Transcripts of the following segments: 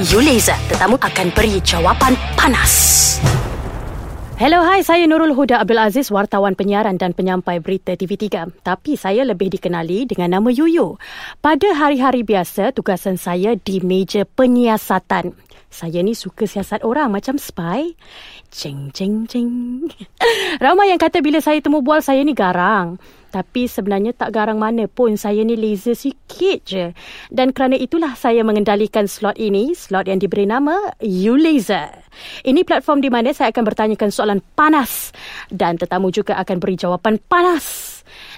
Laser. Tetamu akan beri jawapan panas. Hello, hai. Saya Nurul Huda Abdul Aziz, wartawan penyiaran dan penyampai berita TV3. Tapi saya lebih dikenali dengan nama Yuyu. Pada hari-hari biasa, tugasan saya di meja penyiasatan. Saya ni suka siasat orang macam spy. Ceng, ceng, ceng. Ramai yang kata bila saya temu bual, saya ni garang. Tapi sebenarnya tak garang mana pun saya ni laser sikit je. Dan kerana itulah saya mengendalikan slot ini, slot yang diberi nama You Laser. Ini platform di mana saya akan bertanyakan soalan panas dan tetamu juga akan beri jawapan panas.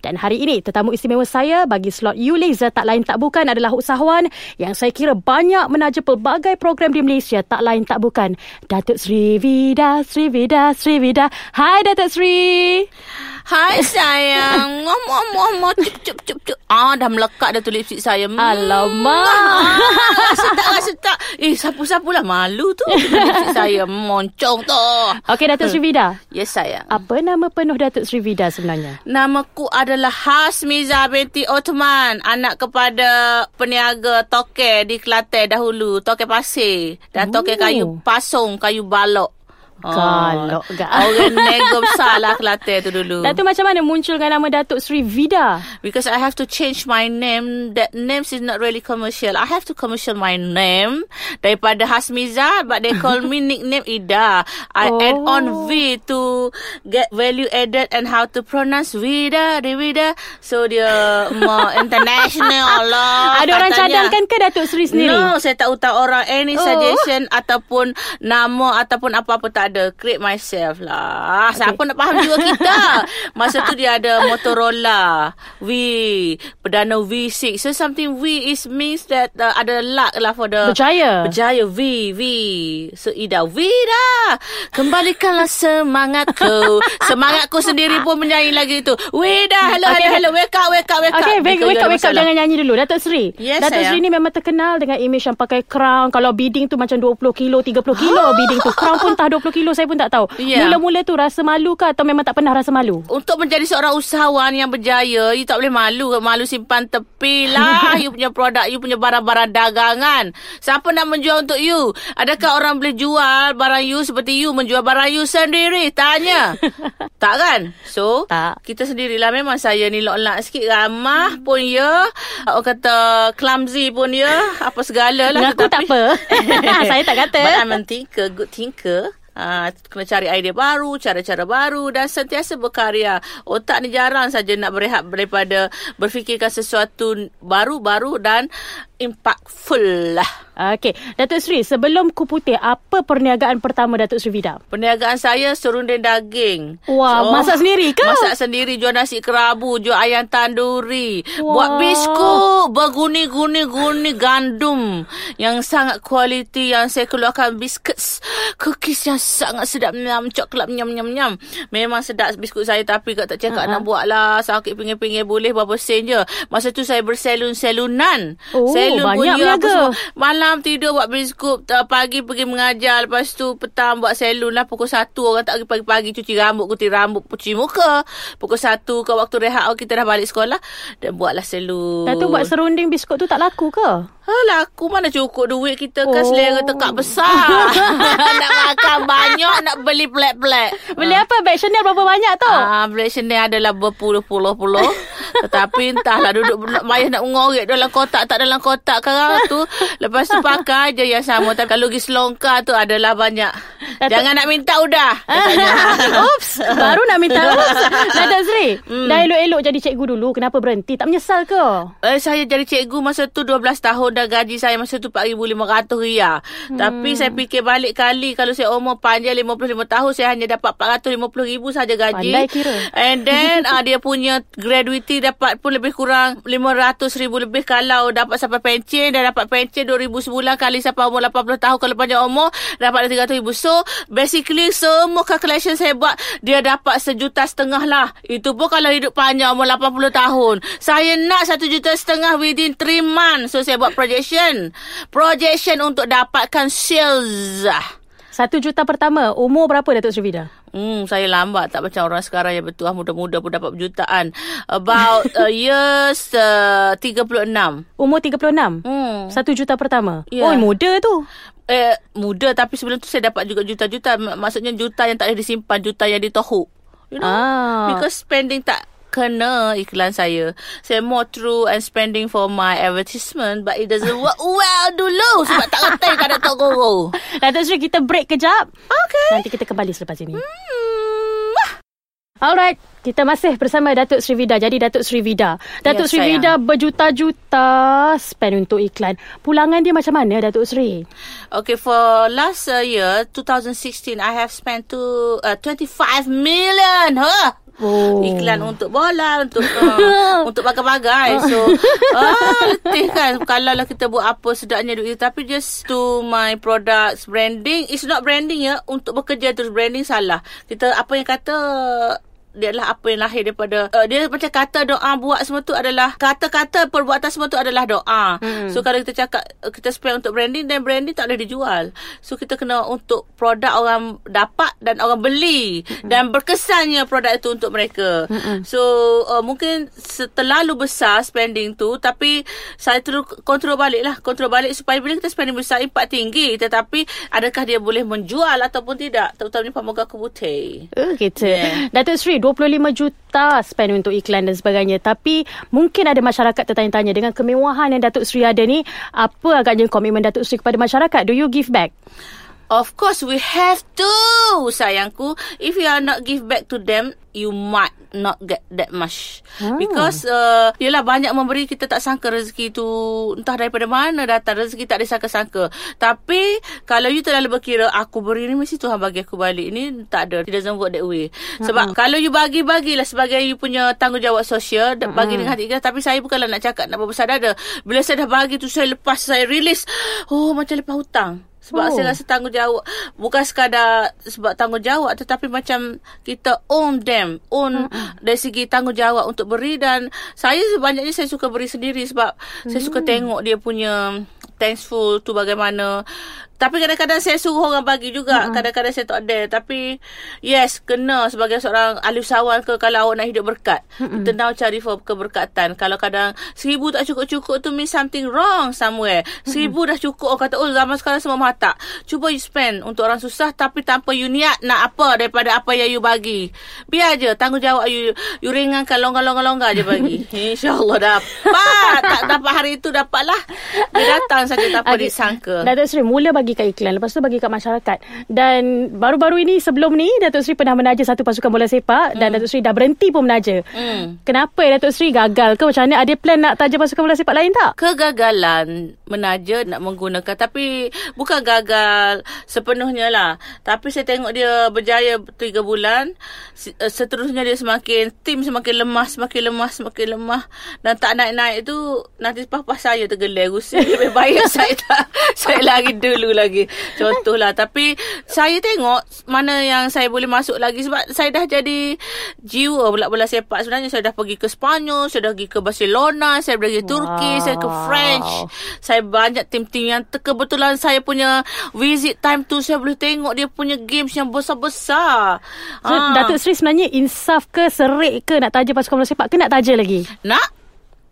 Dan hari ini tetamu istimewa saya bagi slot You Laser tak lain tak bukan adalah usahawan yang saya kira banyak menaja pelbagai program di Malaysia tak lain tak bukan Datuk Sri Vida Sri Vida Sri Vida. Hai Datuk Sri. Hai sayang. Muah muah muah muah cup cup cup cup. Ah dah melekat dah tu lipstick saya. Mm. Alamak. Ah, rasa tak rasa tak. Eh sapu-sapu lah malu tu. lipstick saya moncong tu. Okey Datuk Sri Vida. Yes sayang. Apa nama penuh Datuk Sri Vida sebenarnya? Namaku adalah Hasmiza binti Ottoman. Anak kepada peniaga toke di Kelantan dahulu. Toke pasir. Dan toke Oh. kayu pasung, kayu balok. Galak gak. Orang nego besar lah Kelantan tu dulu. Datuk macam mana muncul dengan nama Datuk Sri Vida? Because I have to change my name. That name is not really commercial. I have to commercial my name daripada Hasmiza, but they call me nickname Ida. I Oh. add on V to get value added and how to pronounce Vida, Vida. So dia more international lah. Ada orang cadangkan ke Datuk Sri sendiri? No, saya tak tahu orang any Oh. suggestion ataupun nama ataupun apa-apa tak ada. Create myself lah. Okay. Siapa nak faham jiwa kita? Masa tu dia ada Motorola V, Perdana V6. So something V is means that uh, ada luck lah for the Berjaya. Berjaya V V. So Ida Vida, kembalikanlah semangatku. Semangatku sendiri pun menyanyi lagi tu. Vida, hello Okay. hello hello. Wake up wake up wake up. Okay, wake, wake up, wake up. Jangan nyanyi dulu. Datuk Sri. Yes, Datuk sayang. Sri ni memang terkenal dengan image yang pakai crown. Kalau bidding tu macam 20 kilo, 30 kilo bidding tu. Crown pun entah 20 kilo, saya pun tak tahu. Ya. Mula-mula tu rasa malu ke atau memang tak pernah rasa malu? Untuk menjadi seorang usahawan yang berjaya, you tak boleh malu. Malu simpan tepi lah. you punya produk, you punya barang-barang dagangan. Siapa nak menjual untuk you? Adakah orang boleh jual barang you seperti you menjual barang you sendiri? Tanya. tak kan? So, Tak. kita sendirilah memang saya ni lok-lak sikit. Ramah pun ya. Orang kata clumsy pun ya. Apa segala lah. Mengaku tak apa. Saya tak kata. But I'm a thinker, good thinker. Uh, kena cari idea baru, cara-cara baru dan sentiasa berkarya. Otak ni jarang saja nak berehat daripada berfikirkan sesuatu baru-baru dan impactful lah. Okey, Datuk Sri, sebelum ku putih, apa perniagaan pertama Datuk Sri Vida? Perniagaan saya serunding daging. Wah, masak sendiri ke? Masak sendiri, jual nasi kerabu, jual ayam tanduri. Wah. Buat biskut, berguni-guni-guni gandum. Yang sangat kualiti, yang saya keluarkan biskut, cookies yang sangat sedap. Nyam, coklat, nyam, nyam, nyam. Memang sedap biskut saya, tapi kat tak cakap Ha-ha. nak buat lah. Sakit pinggir-pinggir boleh, berapa sen je. Masa tu saya berselun-selunan. Oh, Selun banyak punya apa berniaga. semua. Malam tidur buat biskut uh, Pagi pergi mengajar Lepas tu petang buat salon lah Pukul 1 Orang tak pergi pagi-pagi Cuci rambut Kutir rambut Cuci muka Pukul 1 ke waktu rehat oh, Kita dah balik sekolah Dan buatlah salon Datuk buat serunding biskut tu tak laku ke? Alah, aku mana cukup duit kita kan Oh. selera tekak besar. nak makan banyak, nak beli black-black. Beli apa? Beg Chanel berapa banyak tu? Ah, Black Chanel adalah berpuluh-puluh-puluh. Tetapi entahlah duduk nak payah nak mengorek dalam kotak tak dalam kotak sekarang tu. Lepas tu pakai je yang sama. Tapi kalau pergi selongkar tu adalah banyak. Datuk- Jangan nak minta udah. Oops, baru nak minta oops. Datuk Sri, Hmm. dah elok-elok jadi cikgu dulu. Kenapa berhenti? Tak menyesal ke? Eh, saya jadi cikgu masa tu 12 tahun dan gaji saya masa tu 4,500 ria. Hmm. Tapi saya fikir balik kali kalau saya umur panjang 55 tahun saya hanya dapat 450 ribu saja gaji. Pandai kira. And then uh, dia punya gratuity dapat pun lebih kurang 500 ribu lebih kalau dapat sampai pencen dan dapat pencen 2 ribu sebulan kali sampai umur 80 tahun kalau panjang umur dapat 300 ribu. So basically semua calculation saya buat dia dapat sejuta setengah lah. Itu pun kalau hidup panjang umur 80 tahun. Saya nak satu juta setengah within 3 months. So saya buat projection. Projection untuk dapatkan sales. Satu juta pertama, umur berapa Datuk Sri Vida? Hmm, saya lambat tak macam orang sekarang yang betul muda-muda pun dapat berjutaan. About uh, years uh, 36. Umur 36? Hmm. Satu juta pertama? Ya. Oh, muda tu. Eh, muda tapi sebelum tu saya dapat juga juta-juta. Maksudnya juta yang tak boleh disimpan, juta yang ditohuk. You know? Ah. Because spending tak kena iklan saya. Saya more true and spending for my advertisement but it doesn't work well dulu sebab tak ngerti tak ada Tok Guru. Datuk Sri, kita break kejap. Okay. Nanti kita kembali selepas ini. Hmm. Alright, kita masih bersama Datuk Sri Vida. Jadi Datuk Sri Vida. Datuk Ya, Sri sayang. Vida berjuta-juta spend untuk iklan. Pulangan dia macam mana Datuk Sri? Okay, for last uh, year, 2016, I have spent to uh, 25 million. Huh? Oh. Iklan untuk bola, untuk uh, untuk bagai-bagai. So, ah, letih kan. Kalau lah kita buat apa sedapnya duit itu. Tapi just to my products branding. It's not branding ya. Untuk bekerja terus branding salah. Kita apa yang kata dia adalah apa yang lahir daripada uh, dia macam kata doa buat semua tu adalah kata-kata perbuatan semua tu adalah doa. Hmm. So kalau kita cakap uh, kita spend untuk branding dan branding tak boleh dijual. So kita kena untuk produk orang dapat dan orang beli hmm. dan berkesannya produk itu untuk mereka. Hmm. So uh, mungkin terlalu besar spending tu tapi saya terus kontrol balik lah kontrol balik supaya bila kita spending besar impact tinggi tetapi adakah dia boleh menjual ataupun tidak terutamanya pamoga kebutai. Oh, gitu. Yeah. Datuk Sri, 25 juta spend untuk iklan dan sebagainya. Tapi mungkin ada masyarakat tertanya-tanya dengan kemewahan yang Datuk Sri ada ni, apa agaknya komitmen Datuk Sri kepada masyarakat? Do you give back? Of course, we have to, sayangku. If you are not give back to them, you might not get that much. Ah. Because, uh, yelah banyak memberi, kita tak sangka rezeki tu, entah daripada mana datang, rezeki tak disangka-sangka. Tapi, kalau you terlalu berkira, aku beri ni, mesti Tuhan bagi aku balik. Ini tak ada. It doesn't work that way. Sebab, kalau you bagi-bagilah sebagai you punya tanggungjawab sosial, uh bagi dengan hati ikhlas. Tapi, saya bukanlah nak cakap nak berbesar dada. Bila saya dah bagi tu, saya lepas, saya release. Oh, macam lepas hutang. Sebab Oh. saya rasa tanggungjawab bukan sekadar sebab tanggungjawab tetapi macam kita own them, own mm-hmm. dari segi tanggungjawab untuk beri dan saya sebanyaknya saya suka beri sendiri sebab mm. saya suka tengok dia punya thankful tu bagaimana tapi kadang-kadang saya suruh orang bagi juga. Mm-hmm. Kadang-kadang saya tak ada. Tapi yes, kena sebagai seorang ahli usahawan ke kalau awak nak hidup berkat. Mm-hmm. Kita now cari for keberkatan. Kalau kadang seribu tak cukup-cukup tu means something wrong somewhere. Seribu mm-hmm. dah cukup. Orang kata, oh zaman sekarang semua mahal tak. Cuba you spend untuk orang susah tapi tanpa you niat nak apa daripada apa yang you bagi. Biar je tanggungjawab you. You ringankan longgar-longgar-longgar je bagi. InsyaAllah dapat. tak dapat hari itu dapatlah. Dia datang saja tanpa Okay. disangka. Datuk Sri mula bagi kat iklan. Lepas tu bagi kat masyarakat. Dan baru-baru ini sebelum ni Datuk Sri pernah menaja satu pasukan bola sepak dan Datuk Sri dah berhenti pun menaja. Hmm. Kenapa Datuk Sri gagal ke? Macam mana? Ada plan nak taja pasukan bola sepak lain tak? kegagalan menaja nak menggunakan. Tapi bukan gagal sepenuhnya lah. Tapi saya tengok dia berjaya 3 bulan. Eh, seterusnya dia semakin tim semakin lemah semakin lemah semakin lemah. Dan tak naik-naik tu nanti papa saya tergelar lebih baik saya tak saya lagi dulu lagi. Contohlah. Tapi saya tengok mana yang saya boleh masuk lagi. Sebab saya dah jadi jiwa bola-bola sepak. Sebenarnya saya dah pergi ke Spanyol saya dah pergi ke Barcelona saya pergi ke Turki saya ke French. Saya banyak tim-tim yang kebetulan saya punya visit time tu saya boleh tengok dia punya games yang besar-besar. So, Ah. Datuk Sri sebenarnya insaf ke serik ke nak taja pasukan bola sepak ke nak taja lagi? nak.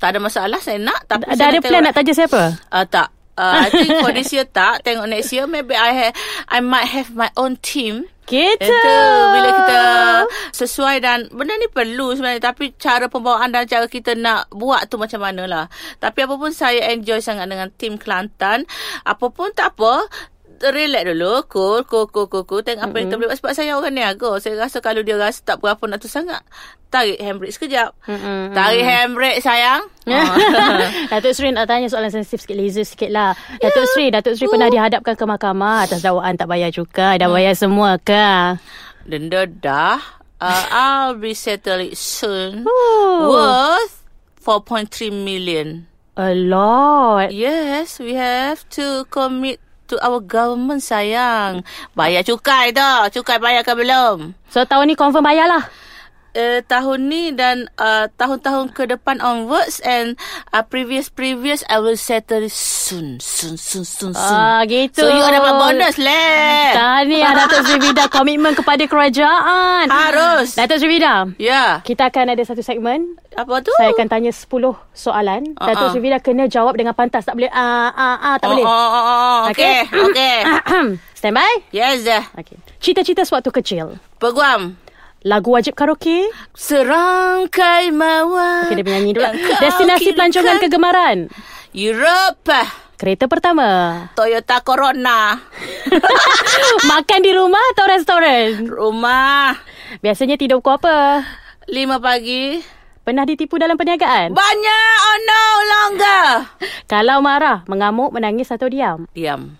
Tak ada masalah saya nak. Tapi Dah saya ada plan nak taja siapa? Uh, tak. Uh, I think for this year tak. Tengok next year maybe I have, I might have my own team. Kita. Itu bila kita sesuai dan benda ni perlu sebenarnya tapi cara pembawaan dan cara kita nak buat tu macam mana lah. Tapi apa pun saya enjoy sangat dengan tim Kelantan. Apa pun tak apa relax dulu cool cool cool cool, cool. tengok apa yang kita boleh buat sebab saya orang niaga saya rasa kalau dia rasa tak berapa nak tu sangat tarik handbrake sekejap Mm-mm. tarik handbrake sayang Ah. Datuk Sri nak tanya soalan sensitif sikit laser sikit lah. Datuk Sri, Datuk Sri pernah dihadapkan ke mahkamah atas dakwaan tak bayar cukai. Dah bayar semua ke? Denda dah. Uh, I'll be settle it soon. Oh. Worth 4.3 million. A lot. Yes, we have to commit to our government sayang. Bayar cukai dah. Cukai bayar ke belum? So tahun ni confirm bayar lah. Uh, tahun ni dan uh, tahun-tahun ke depan onwards and uh, previous previous I will settle soon soon soon soon soon. Ah, gitu. So you dapat bonus leh. Tahniah Datuk Sri Vida komitmen kepada kerajaan. Harus. Datuk Sri Vida, Ya. kita akan ada satu segmen. Apa tu? Saya akan tanya 10 soalan. Uh-uh. Datuk Sri Vida kena jawab dengan pantas. Tak boleh ah ah ah tak oh, boleh. Oh, oh, oh. Okay. Okay. Stand by. yes dah. Okay. Cita-cita sewaktu kecil. Peguam. Lagu wajib karaoke. Serangkai mawar. Okay, dia penyanyi dulu. Destinasi pelancongan kegemaran. Eropah. Kereta pertama. Toyota Corona. Makan di rumah atau restoran? Rumah. Biasanya tidur pukul apa? Lima pagi. Pernah ditipu dalam perniagaan? Banyak. Oh no longer. Kalau marah, mengamuk, menangis atau diam? Diam.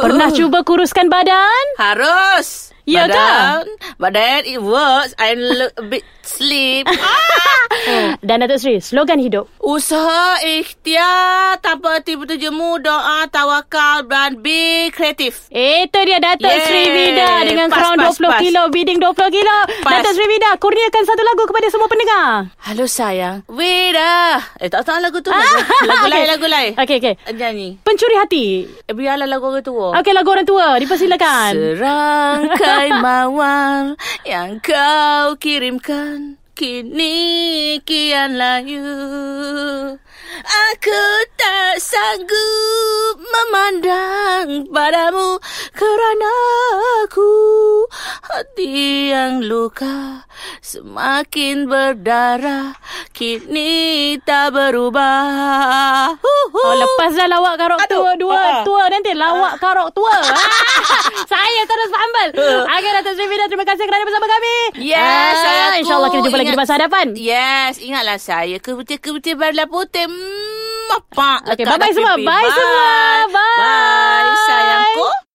Pernah cuba kuruskan badan? Harus. Ya badan, Badan it works. I look a bit sleep. ah. Dan Datuk Sri, slogan hidup. Usaha ikhtiar tanpa tiba-tiba jemu doa tawakal dan be kreatif. Itu dia Datuk Yeay. Sri Vida dengan Pas, crown pas, 20 pas. kilo, bidding 20 kilo. Pas. Datuk Sri Vida, kurniakan satu lagu kepada semua pendengar. Halo sayang. Vida. Eh tak tahu lagu tu. Lagu, lagu Okey. lain, lagu lain. Okey, okey. Nyanyi. Pencuri hati. Eh, biarlah lagu orang tua. Okey, lagu orang tua. Dipersilakan. Serangkai mawar yang kau kirimkan Kini kian layu. Aku tak sanggup memandang padamu Kerana aku hati yang luka Semakin berdarah Kini tak berubah Oh, lepas dah lawak karok Aduh. tua dua Ah, ah. tua nanti lawak karok tua. Saya terus fumble. Okey Datuk Sri terima kasih kerana bersama kami. Yes, Ah, sayangku. InsyaAllah kita jumpa lagi di Ingat- masa hadapan. Yes, ingatlah saya. Kebetul-kebetul berlah putih. Mm, apa? Letak bye-bye semua. pipi. Bye semua. Bye. Bye, sayangku.